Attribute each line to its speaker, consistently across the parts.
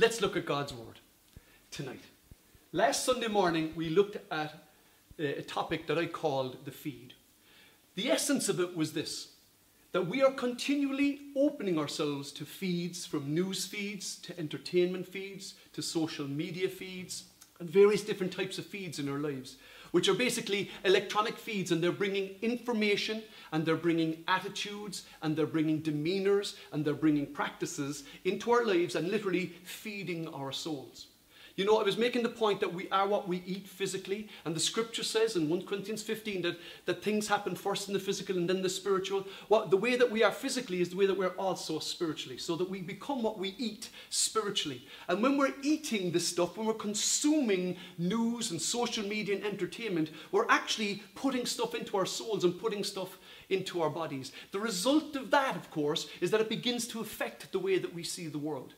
Speaker 1: Let's look at God's Word tonight. Last Sunday morning, we looked at a topic that I called the feed. The essence of it was this that we are continually opening ourselves to feeds from news feeds to entertainment feeds to social media feeds and various different types of feeds in our lives, which are basically electronic feeds and they're bringing information and they're bringing attitudes and they're bringing demeanors and they're bringing practices into our lives and literally feeding our souls. You know, I was making the point that we are what we eat physically, and the scripture says in 1 Corinthians 15 that, that things happen first in the physical and then the spiritual. Well, the way that we are physically is the way that we're also spiritually, so that we become what we eat spiritually. And when we're eating this stuff, when we're consuming news and social media and entertainment, we're actually putting stuff into our souls and putting stuff into our bodies. The result of that, of course, is that it begins to affect the way that we see the world.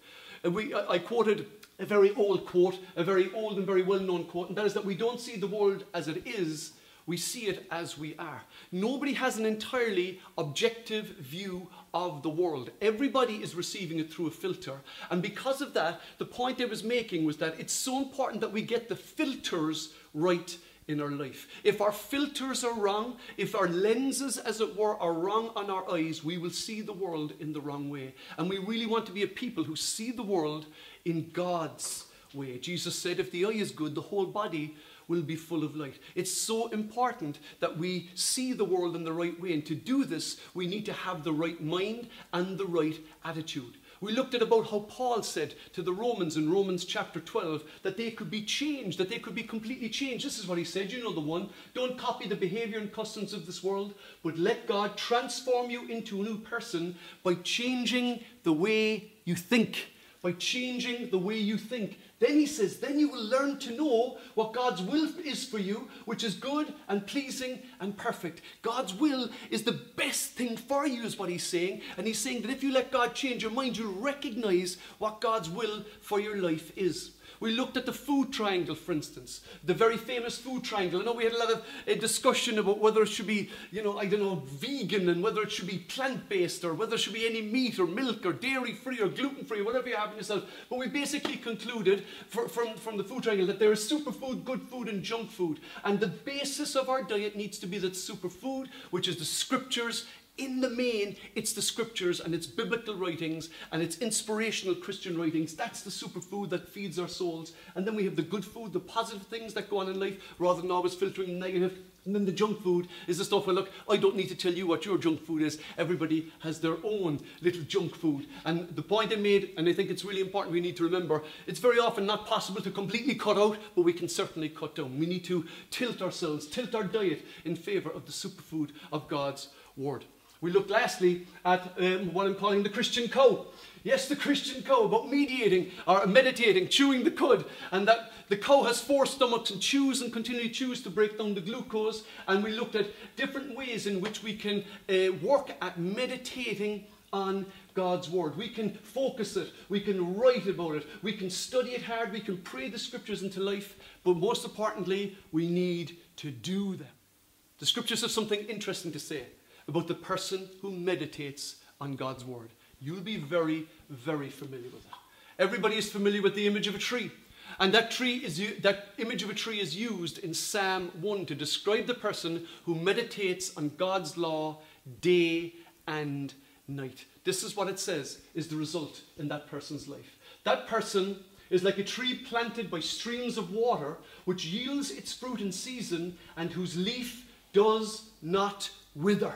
Speaker 1: We, I, I quoted a very old quote, a very old and very well known quote, and that is that we don't see the world as it is, we see it as we are. Nobody has an entirely objective view of the world. Everybody is receiving it through a filter. And because of that, the point I was making was that it's so important that we get the filters right in our life. If our filters are wrong, if our lenses, as it were, are wrong on our eyes, we will see the world in the wrong way. And we really want to be a people who see the world in God's way. Jesus said, if the eye is good, the whole body will be full of light. It's so important that we see the world in the right way. And to do this, we need to have the right mind and the right attitude. We looked at about how Paul said to the Romans in Romans chapter 12 that they could be changed, that they could be completely changed. This is what he said. You know the one. Don't copy the behavior and customs of this world, but let God transform you into a new person by changing the way you think. By changing the way you think. Then he says, then you will learn to know what God's will is for you, which is good and pleasing and perfect. God's will is the best thing for you, is what he's saying. And he's saying that if you let God change your mind, you'll recognize what God's will for your life is. We looked at the food triangle, for instance, the very famous food triangle. I know we had a lot of uh, discussion about whether it should be, you know, I don't know, vegan and whether it should be plant based or whether it should be any meat or milk or dairy free or gluten free, whatever you have in yourself. But we basically concluded for, from, from the food triangle that there is superfood, good food, and junk food. And the basis of our diet needs to be that superfood, which is the scriptures in the main, it's the scriptures and it's biblical writings and it's inspirational Christian writings. That's the superfood that feeds our souls. And then we have the good food, the positive things that go on in life, rather than always filtering negative. And then the junk food is the stuff where, look, I don't need to tell you what your junk food is. Everybody has their own little junk food. And the point I made, and I think it's really important we need to remember, it's very often not possible to completely cut out, but we can certainly cut down. We need to tilt ourselves, tilt our diet in favour of the superfood of God's Word. We looked lastly at um, what I'm calling the Christian cow. Yes, the Christian cow, about mediating or meditating, chewing the cud, and that the cow has four stomachs and chews and continually chews to break down the glucose. And we looked at different ways in which we can uh, work at meditating on God's word. We can focus it, we can write about it, we can study it hard, we can pray the scriptures into life, but most importantly, we need to do them. The scriptures have something interesting to say about the person who meditates on God's word. You'll be very, very familiar with that. Everybody is familiar with the image of a tree. And that tree is that image of a tree is used in Psalm 1 to describe the person who meditates on God's law day and night. This is what it says is the result in that person's life. That person is like a tree planted by streams of water, which yields its fruit in season and whose leaf does not wither.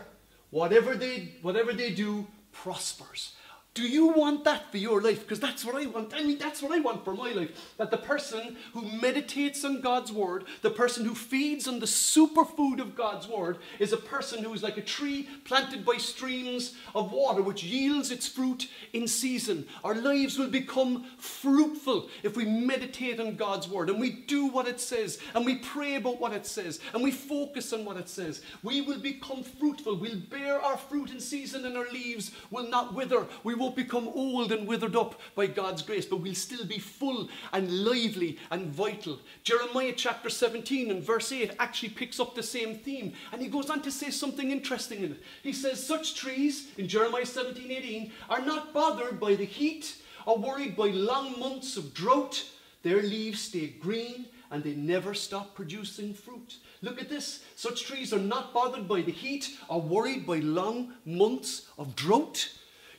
Speaker 1: Whatever they, whatever they do prospers. Do you want that for your life? Because that's what I want. I mean, that's what I want for my life. That the person who meditates on God's word, the person who feeds on the superfood of God's word, is a person who is like a tree planted by streams of water, which yields its fruit in season. Our lives will become fruitful if we meditate on God's word and we do what it says and we pray about what it says and we focus on what it says. We will become fruitful. We'll bear our fruit in season and our leaves will not wither. We will won't become old and withered up by God's grace, but we'll still be full and lively and vital. Jeremiah chapter 17 and verse 8 actually picks up the same theme, and he goes on to say something interesting in it. He says, Such trees, in Jeremiah 17 18, are not bothered by the heat are worried by long months of drought, their leaves stay green and they never stop producing fruit. Look at this. Such trees are not bothered by the heat or worried by long months of drought.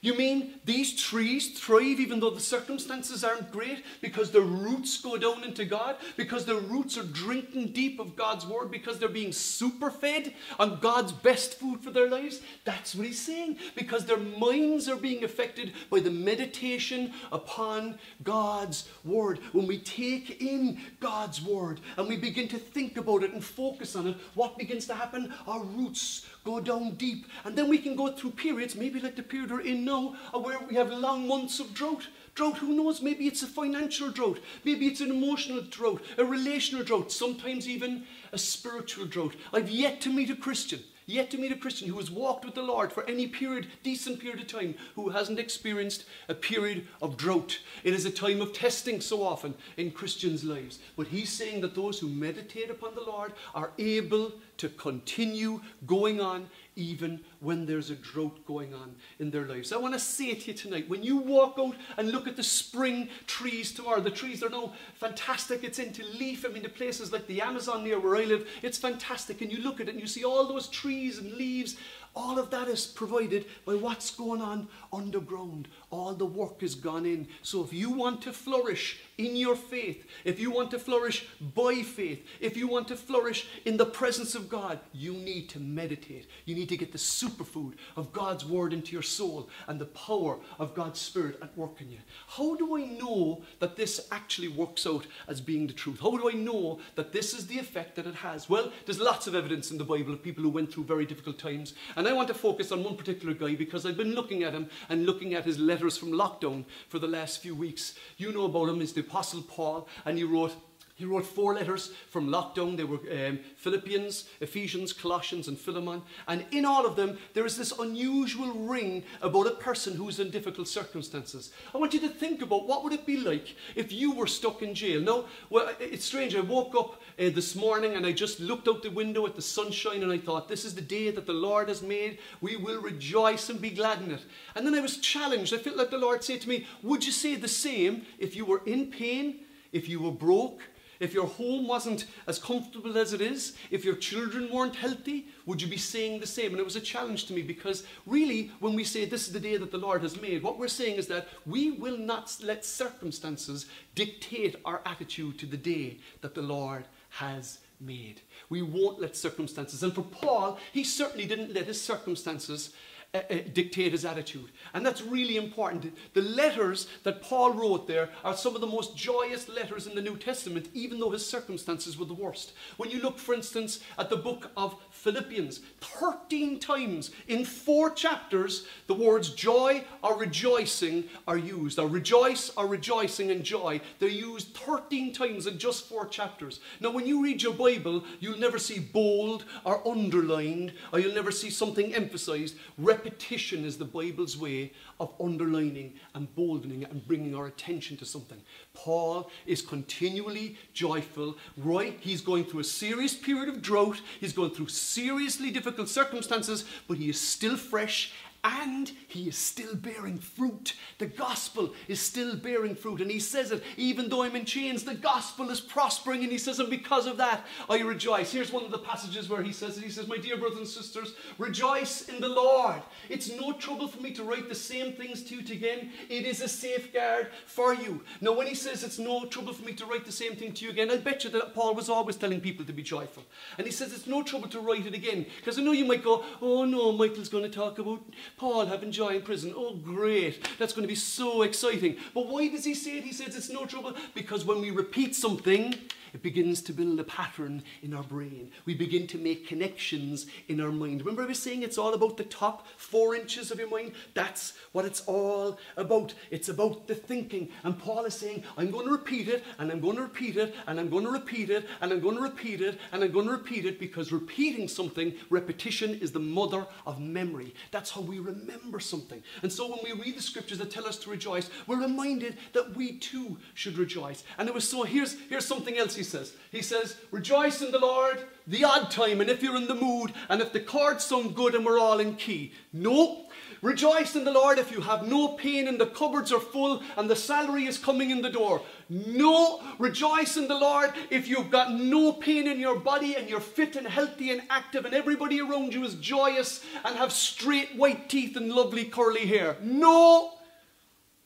Speaker 1: You mean these trees thrive even though the circumstances aren't great because their roots go down into God, because their roots are drinking deep of God's word, because they're being super fed on God's best food for their lives? That's what he's saying. Because their minds are being affected by the meditation upon God's word. When we take in God's word and we begin to think about it and focus on it, what begins to happen? Our roots go down deep. And then we can go through periods, maybe like the period we're in now, uh, where we have long months of drought. Drought, who knows? Maybe it's a financial drought. Maybe it's an emotional drought, a relational drought, sometimes even a spiritual drought. I've yet to meet a Christian yet to meet a Christian who has walked with the Lord for any period, decent period of time, who hasn't experienced a period of drought. It is a time of testing so often in Christians' lives. But he's saying that those who meditate upon the Lord are able to continue going on even when there's a drought going on in their lives. I want to say to you tonight when you walk out and look at the spring trees tomorrow, the trees are now fantastic. It's into leaf. I mean, the places like the Amazon near where I live, it's fantastic. And you look at it and you see all those trees and leaves all of that is provided by what's going on underground. All the work has gone in. So if you want to flourish in your faith, if you want to flourish by faith, if you want to flourish in the presence of God, you need to meditate. You need to get the superfood of God's word into your soul and the power of God's spirit at work in you. How do I know that this actually works out as being the truth? How do I know that this is the effect that it has? Well, there's lots of evidence in the Bible of people who went through very difficult times and I want to focus on one particular guy because I've been looking at him and looking at his letters from lockdown for the last few weeks. You know about him, he's the Apostle Paul, and he wrote he wrote four letters from lockdown. They were um, Philippians, Ephesians, Colossians, and Philemon. And in all of them, there is this unusual ring about a person who's in difficult circumstances. I want you to think about what would it be like if you were stuck in jail. Now, well, it's strange. I woke up uh, this morning and I just looked out the window at the sunshine and I thought, this is the day that the Lord has made. We will rejoice and be glad in it. And then I was challenged. I felt like the Lord said to me, would you say the same if you were in pain, if you were broke, if your home wasn't as comfortable as it is, if your children weren't healthy, would you be saying the same? And it was a challenge to me because really, when we say this is the day that the Lord has made, what we're saying is that we will not let circumstances dictate our attitude to the day that the Lord has made. We won't let circumstances. And for Paul, he certainly didn't let his circumstances uh, attitude. And that's really important. The letters that Paul wrote there are some of the most joyous letters in the New Testament, even though his circumstances were the worst. When you look, for instance, at the book of Philippians, 13 times in four chapters, the words joy or rejoicing are used. Or rejoice or rejoicing and joy. They're used 13 times in just four chapters. Now, when you read your Bible, you'll never see bold or underlined, or you'll never see something emphasized repetition is the Bible's way of underlining and boldening and bringing our attention to something. Paul is continually joyful. Roy, he's going through a serious period of drought. He's going through seriously difficult circumstances, but he is still fresh and he is still bearing fruit. The gospel is still bearing fruit. And he says it, even though I'm in chains, the gospel is prospering. And he says, and because of that, I rejoice. Here's one of the passages where he says it. He says, My dear brothers and sisters, rejoice in the Lord. It's no trouble for me to write the same things to you again. It is a safeguard for you. Now, when he says it's no trouble for me to write the same thing to you again, I bet you that Paul was always telling people to be joyful. And he says it's no trouble to write it again. Because I know you might go, oh no, Michael's going to talk about Paul having joy in prison. Oh, great. That's going to be so exciting. But why does he say it? He says it's no trouble because when we repeat something, it begins to build a pattern in our brain. We begin to make connections in our mind. Remember, I was saying it's all about the top four inches of your mind? That's what it's all about. It's about the thinking. And Paul is saying, I'm going to repeat it, and I'm going to repeat it, and I'm going to repeat it, and I'm going to repeat it, and I'm going to repeat it because repeating something, repetition is the mother of memory. That's how we remember something. And so when we read the scriptures that tell us to rejoice, we're reminded that we too should rejoice. And it was so, here's, here's something else he says. He says, Rejoice in the Lord the odd time, and if you're in the mood, and if the chords sound good and we're all in key. No. Rejoice in the Lord if you have no pain and the cupboards are full and the salary is coming in the door. No. Rejoice in the Lord if you've got no pain in your body and you're fit and healthy and active and everybody around you is joyous and have straight white teeth and lovely curly hair. No.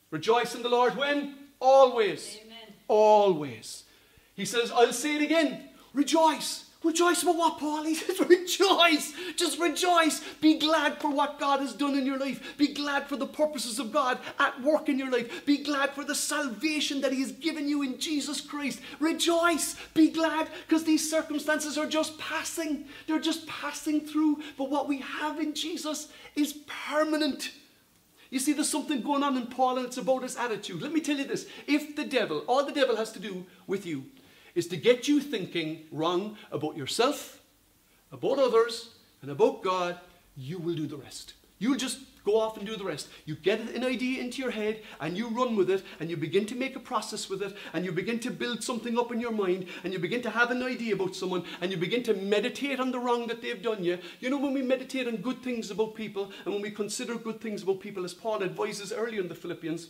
Speaker 1: Rejoice in the Lord when? Always.
Speaker 2: Amen.
Speaker 1: Always. He says, I'll say it again. Rejoice. Rejoice about what, Paul? He says, rejoice. Just rejoice. Be glad for what God has done in your life. Be glad for the purposes of God at work in your life. Be glad for the salvation that He has given you in Jesus Christ. Rejoice. Be glad because these circumstances are just passing. They're just passing through. But what we have in Jesus is permanent. You see, there's something going on in Paul, and it's about his attitude. Let me tell you this if the devil, all the devil has to do with you, is to get you thinking wrong about yourself, about others, and about God, you will do the rest. You'll just go off and do the rest. You get an idea into your head and you run with it and you begin to make a process with it and you begin to build something up in your mind and you begin to have an idea about someone and you begin to meditate on the wrong that they've done you. You know, when we meditate on good things about people and when we consider good things about people, as Paul advises earlier in the Philippians,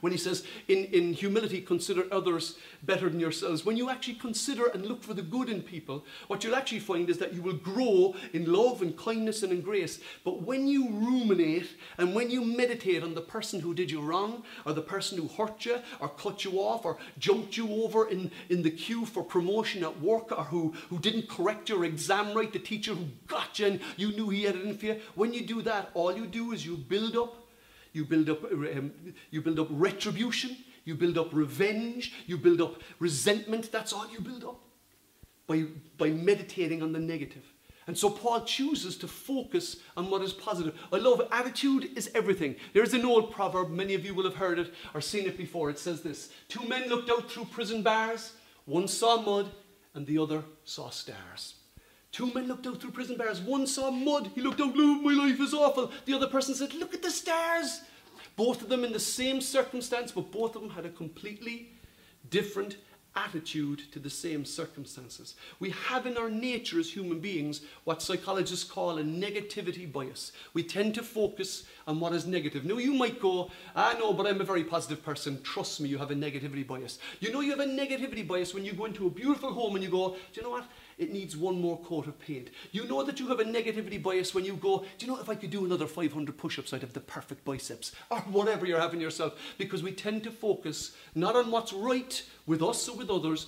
Speaker 1: when he says, in, in humility, consider others better than yourselves. When you actually consider and look for the good in people, what you'll actually find is that you will grow in love and kindness and in grace. But when you ruminate and when you meditate on the person who did you wrong, or the person who hurt you, or cut you off, or jumped you over in, in the queue for promotion at work, or who, who didn't correct your exam right, the teacher who got you and you knew he had it in for you, when you do that, all you do is you build up you build up, um, you build up retribution, you build up revenge, you build up resentment. That's all you build up by, by meditating on the negative. And so Paul chooses to focus on what is positive. I love attitude is everything. There's an old proverb, many of you will have heard it or seen it before. It says this Two men looked out through prison bars, one saw mud and the other saw stars. Two men looked out through prison bars. One saw mud. He looked out, look, my life is awful. The other person said, look at the stars. Both of them in the same circumstance, but both of them had a completely different attitude to the same circumstances. We have in our nature as human beings what psychologists call a negativity bias. We tend to focus on what is negative. Now, you might go, ah, no, but I'm a very positive person. Trust me, you have a negativity bias. You know, you have a negativity bias when you go into a beautiful home and you go, do you know what? It needs one more coat of paint. You know that you have a negativity bias when you go, do you know if I could do another 500 push-ups, I'd have the perfect biceps, or whatever you're having yourself, because we tend to focus not on what's right with us or with others,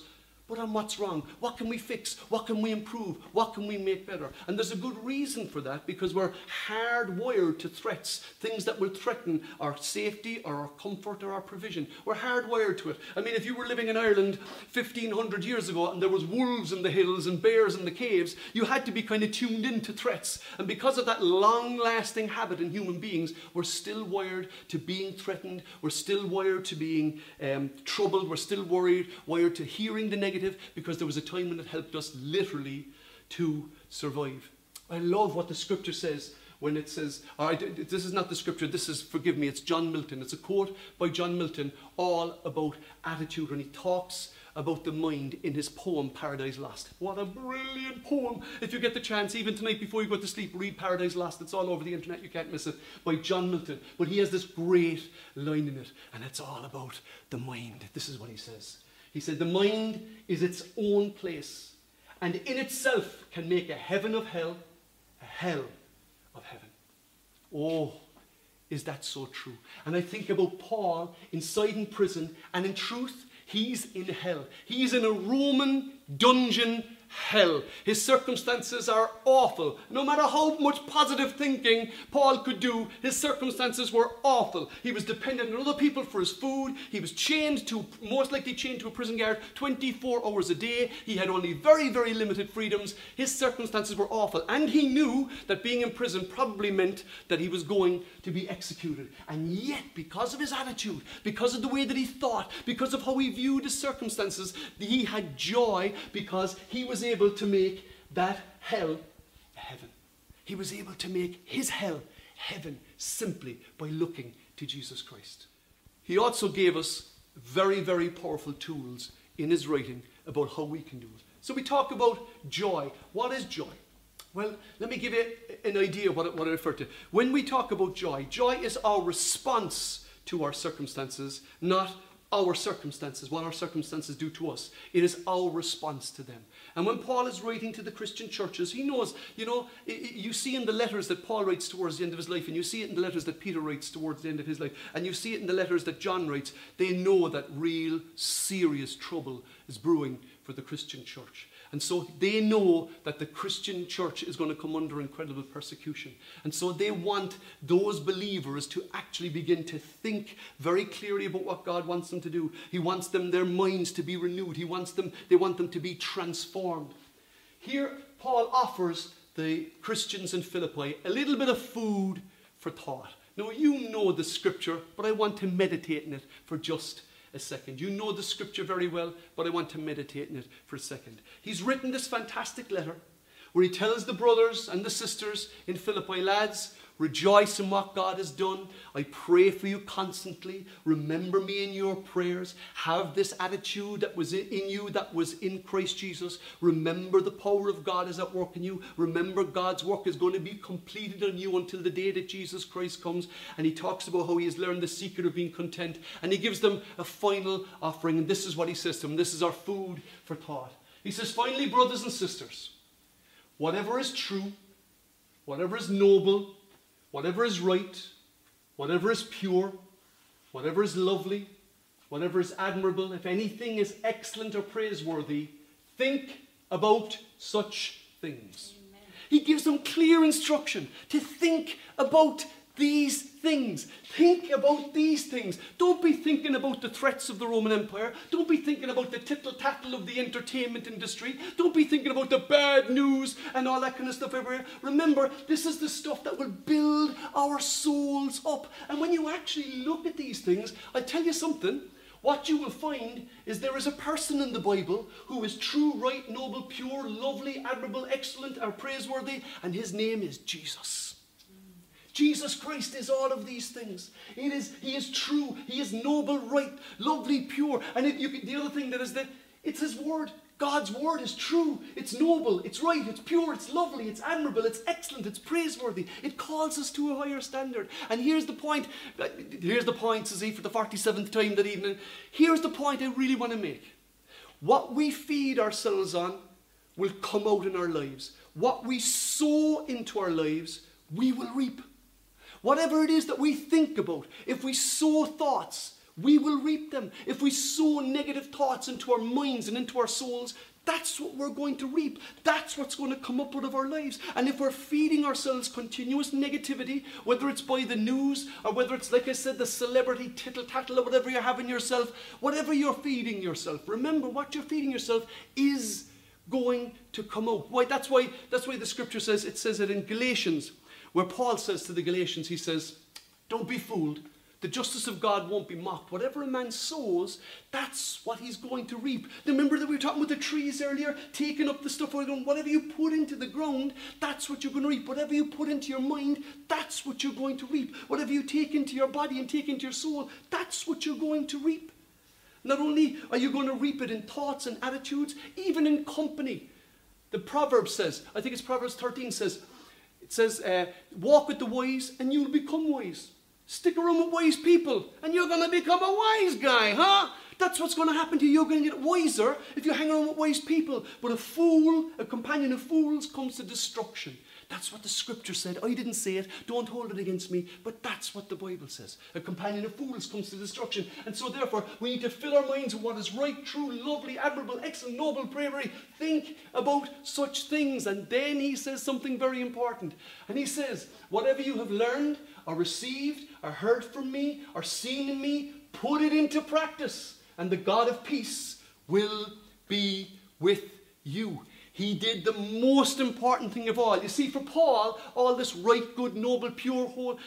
Speaker 1: on what's wrong. What can we fix? What can we improve? What can we make better? And there's a good reason for that because we're hardwired to threats, things that will threaten our safety or our comfort or our provision. We're hardwired to it. I mean, if you were living in Ireland 1500 years ago and there was wolves in the hills and bears in the caves, you had to be kind of tuned in to threats. And because of that long-lasting habit in human beings, we're still wired to being threatened. We're still wired to being um, troubled. We're still worried, wired to hearing the negative because there was a time when it helped us literally to survive. I love what the scripture says when it says, all right, this is not the scripture, this is, forgive me, it's John Milton. It's a quote by John Milton all about attitude, and he talks about the mind in his poem Paradise Lost. What a brilliant poem! If you get the chance, even tonight before you go to sleep, read Paradise Lost. It's all over the internet, you can't miss it, by John Milton. But he has this great line in it, and it's all about the mind. This is what he says. He said, The mind is its own place and in itself can make a heaven of hell a hell of heaven. Oh, is that so true? And I think about Paul inside in prison, and in truth, he's in hell. He's in a Roman dungeon hell. His circumstances are awful. No matter how much positive thinking Paul could do, his circumstances were awful. He was dependent on other people for his food. He was chained to, most likely chained to a prison guard 24 hours a day. He had only very, very limited freedoms. His circumstances were awful. And he knew that being in prison probably meant that he was going to be executed. And yet, because of his attitude, because of the way that he thought, because of how he viewed his circumstances, he had joy because he was able to make that hell heaven. He was able to make his hell heaven simply by looking to Jesus Christ. He also gave us very, very powerful tools in his writing about how we can do it. So we talk about joy. What is joy? Well, let me give you an idea what, it, what I refer to. When we talk about joy, joy is our response to our circumstances, not our circumstances, what our circumstances do to us. It is our response to them. And when Paul is writing to the Christian churches, he knows, you know, you see in the letters that Paul writes towards the end of his life, and you see it in the letters that Peter writes towards the end of his life, and you see it in the letters that John writes, they know that real, serious trouble is brewing for the Christian church. And so they know that the Christian church is going to come under incredible persecution. And so they want those believers to actually begin to think very clearly about what God wants them to do. He wants them, their minds to be renewed. He wants them, they want them to be transformed. Here, Paul offers the Christians in Philippi a little bit of food for thought. Now, you know the scripture, but I want to meditate in it for just a second. You know the scripture very well, but I want to meditate in it for a second. He's written this fantastic letter where he tells the brothers and the sisters in Philippi, lads, Rejoice in what God has done. I pray for you constantly. Remember me in your prayers. Have this attitude that was in you, that was in Christ Jesus. Remember the power of God is at work in you. Remember God's work is going to be completed on you until the day that Jesus Christ comes. And he talks about how he has learned the secret of being content. And he gives them a final offering. And this is what he says to them. This is our food for thought. He says, finally, brothers and sisters, whatever is true, whatever is noble, whatever is right, whatever is pure, whatever is lovely, whatever is admirable, if anything is excellent or praiseworthy, think about such things. Amen. He gives them clear instruction to think about these things. Think about these things. Don't be thinking about the threats of the Roman Empire. Don't be thinking about the tittle tattle of the entertainment industry. Don't be thinking about the bad news and all that kind of stuff everywhere. Remember, this is the stuff that will build our souls up. And when you actually look at these things, I tell you something. What you will find is there is a person in the Bible who is true, right, noble, pure, lovely, admirable, excellent, or praiseworthy, and his name is Jesus. Jesus Christ is all of these things. It is, he is true. He is noble, right, lovely, pure. And it, can, the other thing that is that it's his word. God's word is true. It's noble. It's right. It's pure. It's lovely. It's admirable. It's excellent. It's praiseworthy. It calls us to a higher standard. And here's the point. Here's the point, says he, for the 47th time that evening. Here's the point I really want to make. What we feed ourselves on will come out in our lives. What we sow into our lives, we will reap. Whatever it is that we think about, if we sow thoughts, we will reap them. If we sow negative thoughts into our minds and into our souls, that's what we're going to reap. That's what's going to come up out of our lives. And if we're feeding ourselves continuous negativity, whether it's by the news or whether it's, like I said, the celebrity tittle tattle or whatever you're having yourself, whatever you're feeding yourself, remember what you're feeding yourself is going to come out. Why? That's why, that's why the scripture says, it says it in Galatians where Paul says to the Galatians, he says, Don't be fooled. The justice of God won't be mocked. Whatever a man sows, that's what he's going to reap. Remember that we were talking about the trees earlier, taking up the stuff. Whatever you put into the ground, that's what you're going to reap. Whatever you put into your mind, that's what you're going to reap. Whatever you take into your body and take into your soul, that's what you're going to reap. Not only are you going to reap it in thoughts and attitudes, even in company. The proverb says, I think it's Proverbs 13 says, it says, uh, walk with the wise and you'll become wise. Stick around with wise people and you're going to become a wise guy, huh? That's what's going to happen to you. You're going to get wiser if you hang around with wise people. But a fool, a companion of fools, comes to destruction. That's what the scripture said. I didn't say it. Don't hold it against me. But that's what the Bible says. A companion of fools comes to destruction. And so, therefore, we need to fill our minds with what is right, true, lovely, admirable, excellent, noble, bravery. Think about such things. And then he says something very important. And he says, Whatever you have learned, or received, or heard from me, or seen in me, put it into practice. And the God of peace will be with you. He did the most important thing of all. You see, for Paul, all this right, good, noble, pure, whole,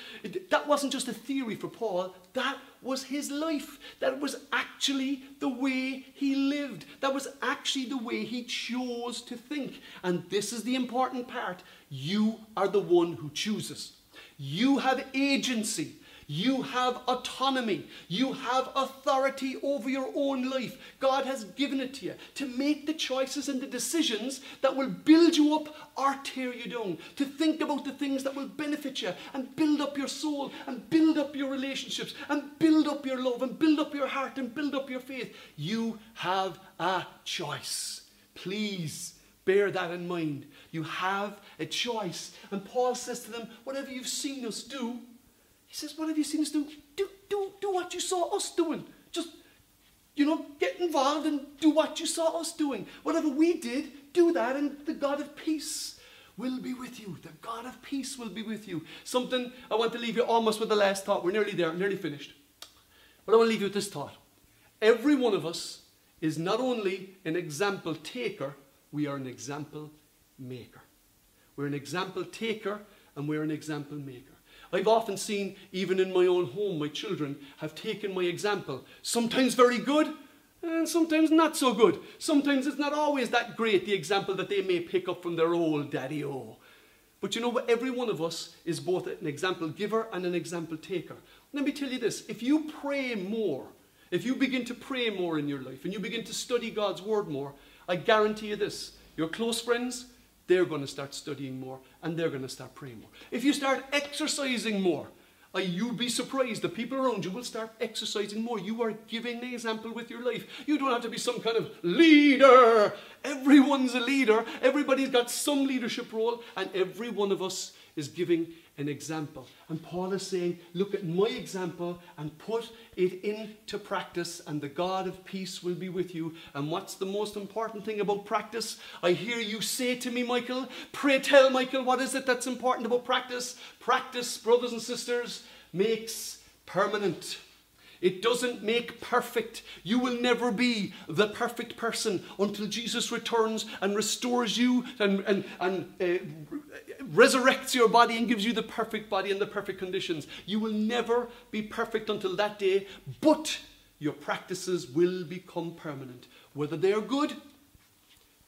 Speaker 1: that wasn't just a theory for Paul. That was his life. That was actually the way he lived. That was actually the way he chose to think. And this is the important part. You are the one who chooses. You have agency. You have autonomy. You have authority over your own life. God has given it to you to make the choices and the decisions that will build you up or tear you down. To think about the things that will benefit you and build up your soul and build up your relationships and build up your love and build up your heart and build up your faith. You have a choice. Please bear that in mind. You have a choice. And Paul says to them, Whatever you've seen us do, he says, What have you seen us do? Do, do, do what you saw us doing. Just, you know, get involved and do what you saw us doing. Whatever we did, do that, and the God of peace will be with you. The God of peace will be with you. Something I want to leave you almost with the last thought. We're nearly there, nearly finished. But I want to leave you with this thought. Every one of us is not only an example taker, we are an example maker. We're an example taker and we're an example maker. I've often seen, even in my own home, my children have taken my example. Sometimes very good, and sometimes not so good. Sometimes it's not always that great, the example that they may pick up from their old daddy o. But you know what? Every one of us is both an example giver and an example taker. Let me tell you this if you pray more, if you begin to pray more in your life and you begin to study God's word more, I guarantee you this your close friends, they're going to start studying more and they're going to start praying more. If you start exercising more, uh, you'll be surprised. The people around you will start exercising more. You are giving the example with your life. You don't have to be some kind of leader. Everyone's a leader. Everybody's got some leadership role, and every one of us is giving an example. And Paul is saying, Look at my example and put it into practice, and the God of peace will be with you. And what's the most important thing about practice? I hear you say to me, Michael, pray tell, Michael, what is it that's important about practice? Practice, brothers and sisters, makes permanent. It doesn't make perfect. You will never be the perfect person until Jesus returns and restores you and, and, and uh, resurrects your body and gives you the perfect body and the perfect conditions. You will never be perfect until that day, but your practices will become permanent. Whether they are good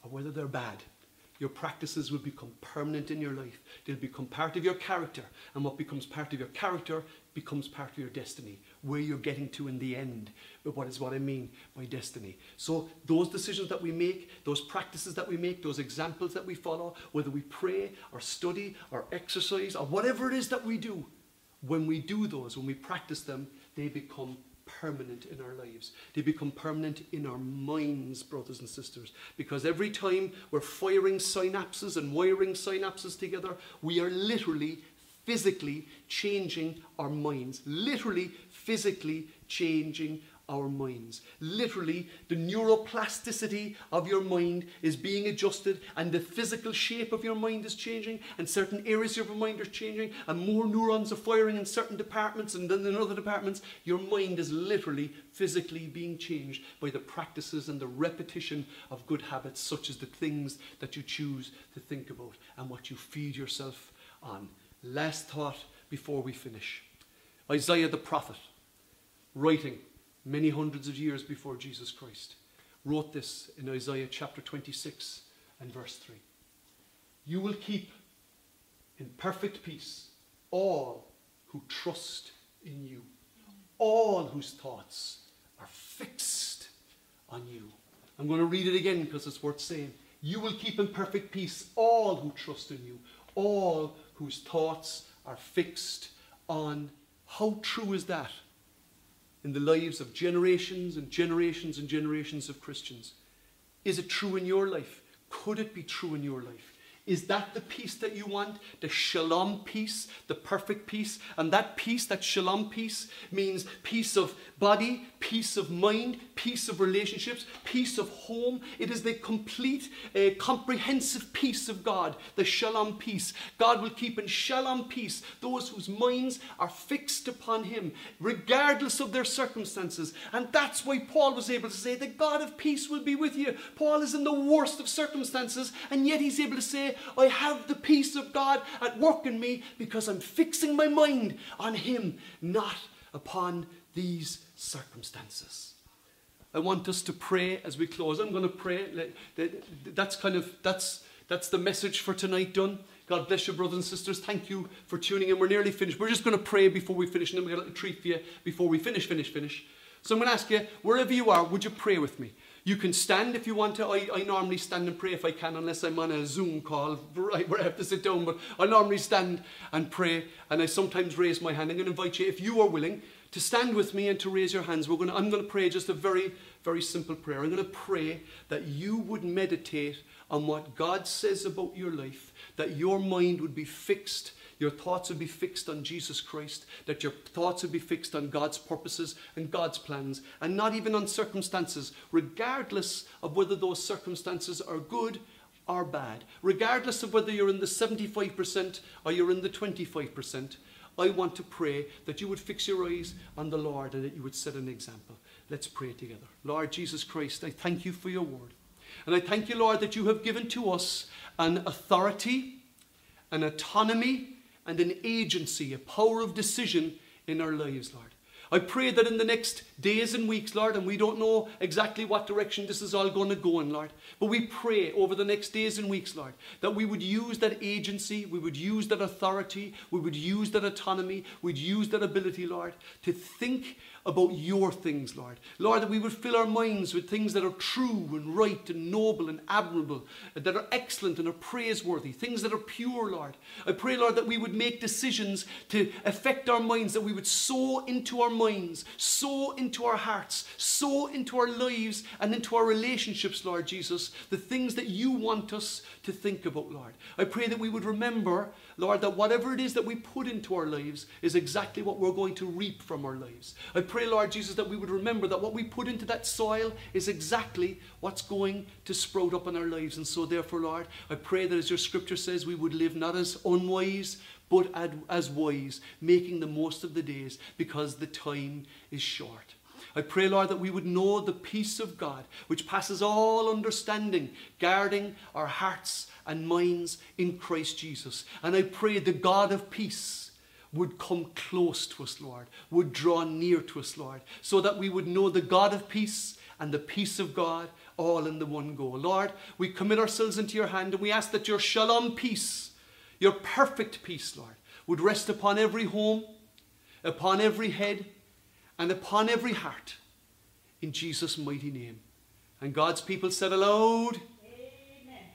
Speaker 1: or whether they're bad, your practices will become permanent in your life. They'll become part of your character. And what becomes part of your character becomes part of your destiny, where you're getting to in the end. But what is what I mean by destiny? So those decisions that we make, those practices that we make, those examples that we follow, whether we pray or study or exercise or whatever it is that we do, when we do those, when we practice them, they become permanent in our lives. They become permanent in our minds, brothers and sisters. Because every time we're firing synapses and wiring synapses together, we are literally physically changing our minds. Literally, physically changing our minds. Literally, the neuroplasticity of your mind is being adjusted, and the physical shape of your mind is changing, and certain areas of your mind are changing, and more neurons are firing in certain departments and then in other departments. Your mind is literally physically being changed by the practices and the repetition of good habits, such as the things that you choose to think about and what you feed yourself on. Last thought before we finish. Isaiah the prophet, writing many hundreds of years before Jesus Christ, wrote this in Isaiah chapter 26 and verse 3. You will keep in perfect peace all who trust in you, all whose thoughts are fixed on you. I'm going to read it again because it's worth saying. You will keep in perfect peace all who trust in you, all whose thoughts are fixed on. How true is that in the lives of generations and generations and generations of Christians? Is it true in your life? Could it be true in your life? Is that the peace that you want? The shalom peace, the perfect peace? And that peace, that shalom peace, means peace of body, peace of mind, peace of relationships, peace of home. It is the complete, uh, comprehensive peace of God, the shalom peace. God will keep in shalom peace those whose minds are fixed upon Him, regardless of their circumstances. And that's why Paul was able to say, The God of peace will be with you. Paul is in the worst of circumstances, and yet he's able to say, I have the peace of God at work in me because I'm fixing my mind on Him, not upon these circumstances. I want us to pray as we close. I'm going to pray. That's kind of that's that's the message for tonight done. God bless you, brothers and sisters. Thank you for tuning in. We're nearly finished. We're just going to pray before we finish, and then we got a little treat for you before we finish, finish, finish. So I'm going to ask you, wherever you are, would you pray with me? You can stand if you want to. I, I normally stand and pray if I can, unless I'm on a Zoom call right where I have to sit down. But I normally stand and pray, and I sometimes raise my hand. I'm going to invite you, if you are willing, to stand with me and to raise your hands. We're going to, I'm going to pray just a very, very simple prayer. I'm going to pray that you would meditate on what God says about your life, that your mind would be fixed your thoughts would be fixed on Jesus Christ, that your thoughts would be fixed on God's purposes and God's plans, and not even on circumstances, regardless of whether those circumstances are good or bad, regardless of whether you're in the 75% or you're in the 25%. I want to pray that you would fix your eyes on the Lord and that you would set an example. Let's pray together. Lord Jesus Christ, I thank you for your word. And I thank you, Lord, that you have given to us an authority, an autonomy, and an agency, a power of decision in our lives, Lord. I pray that in the next days and weeks, Lord, and we don't know exactly what direction this is all going to go in, Lord, but we pray over the next days and weeks, Lord, that we would use that agency, we would use that authority, we would use that autonomy, we'd use that ability, Lord, to think about your things, Lord. Lord, that we would fill our minds with things that are true and right and noble and admirable, uh, that are excellent and are praiseworthy, things that are pure, Lord. I pray, Lord, that we would make decisions to affect our minds, that we would sow into our minds, sow into our hearts, sow into our lives and into our relationships, Lord Jesus, the things that you want us to think about, Lord. I pray that we would remember, Lord, that whatever it is that we put into our lives is exactly what we're going to reap from our lives. I pray, Lord Jesus, that we would remember that what we put into that soil is exactly what's going to sprout up in our lives. And so, therefore, Lord, I pray that as your scripture says, we would live not as unwise, but as wise, making the most of the days because the time is short. I pray, Lord, that we would know the peace of God, which passes all understanding, guarding our hearts and minds in Christ Jesus. And I pray the God of peace would come close to us, Lord, would draw near to us, Lord, so that we would know the God of peace and the peace of God all in the one go. Lord, we commit ourselves into your hand and we ask that your shalom peace, your perfect peace, Lord, would rest upon every home, upon every head, and upon every heart. In Jesus' mighty name. And God's people said aloud,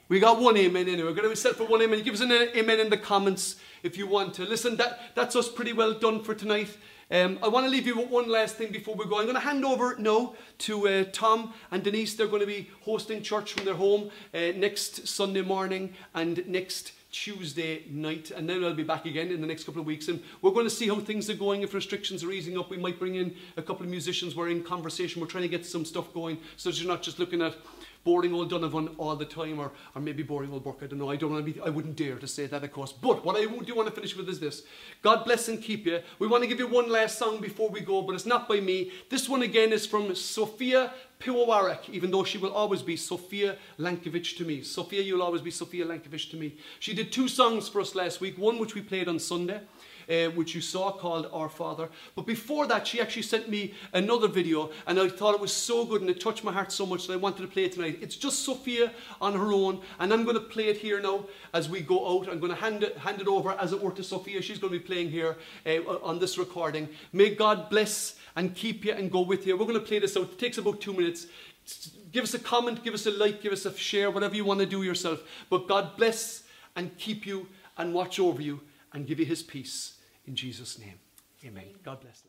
Speaker 1: we got one amen anyway. We're going to set for one amen. Give us an amen in the comments if you want to. Listen, that, that's us pretty well done for tonight. Um, I want to leave you with one last thing before we go. I'm going to hand over now to uh, Tom and Denise. They're going to be hosting church from their home uh, next Sunday morning and next Tuesday night, and then I'll be back again in the next couple of weeks. And we're going to see how things are going. If restrictions are easing up, we might bring in a couple of musicians. We're in conversation. We're trying to get some stuff going so that you're not just looking at boring old Donovan all the time, or, or maybe boring old Burke. I don't know. I don't want to be. I wouldn't dare to say that, of course. But what I do want to finish with is this: God bless and keep you. We want to give you one last song before we go, but it's not by me. This one again is from Sophia Piwawarek, even though she will always be Sophia Lankovich to me. Sophia, you'll always be Sophia Lankovich to me. She did two songs for us last week. One which we played on Sunday uh, which you saw called Our Father. But before that, she actually sent me another video, and I thought it was so good and it touched my heart so much that I wanted to play it tonight. It's just Sophia on her own, and I'm going to play it here now as we go out. I'm going to hand it, hand it over, as it were, to Sophia. She's going to be playing here uh, on this recording. May God bless and keep you and go with you. We're going to play this out. It takes about two minutes. Give us a comment, give us a like, give us a share, whatever you want to do yourself. But God bless and keep you and watch over you and give you his peace. In Jesus' name, amen. God bless.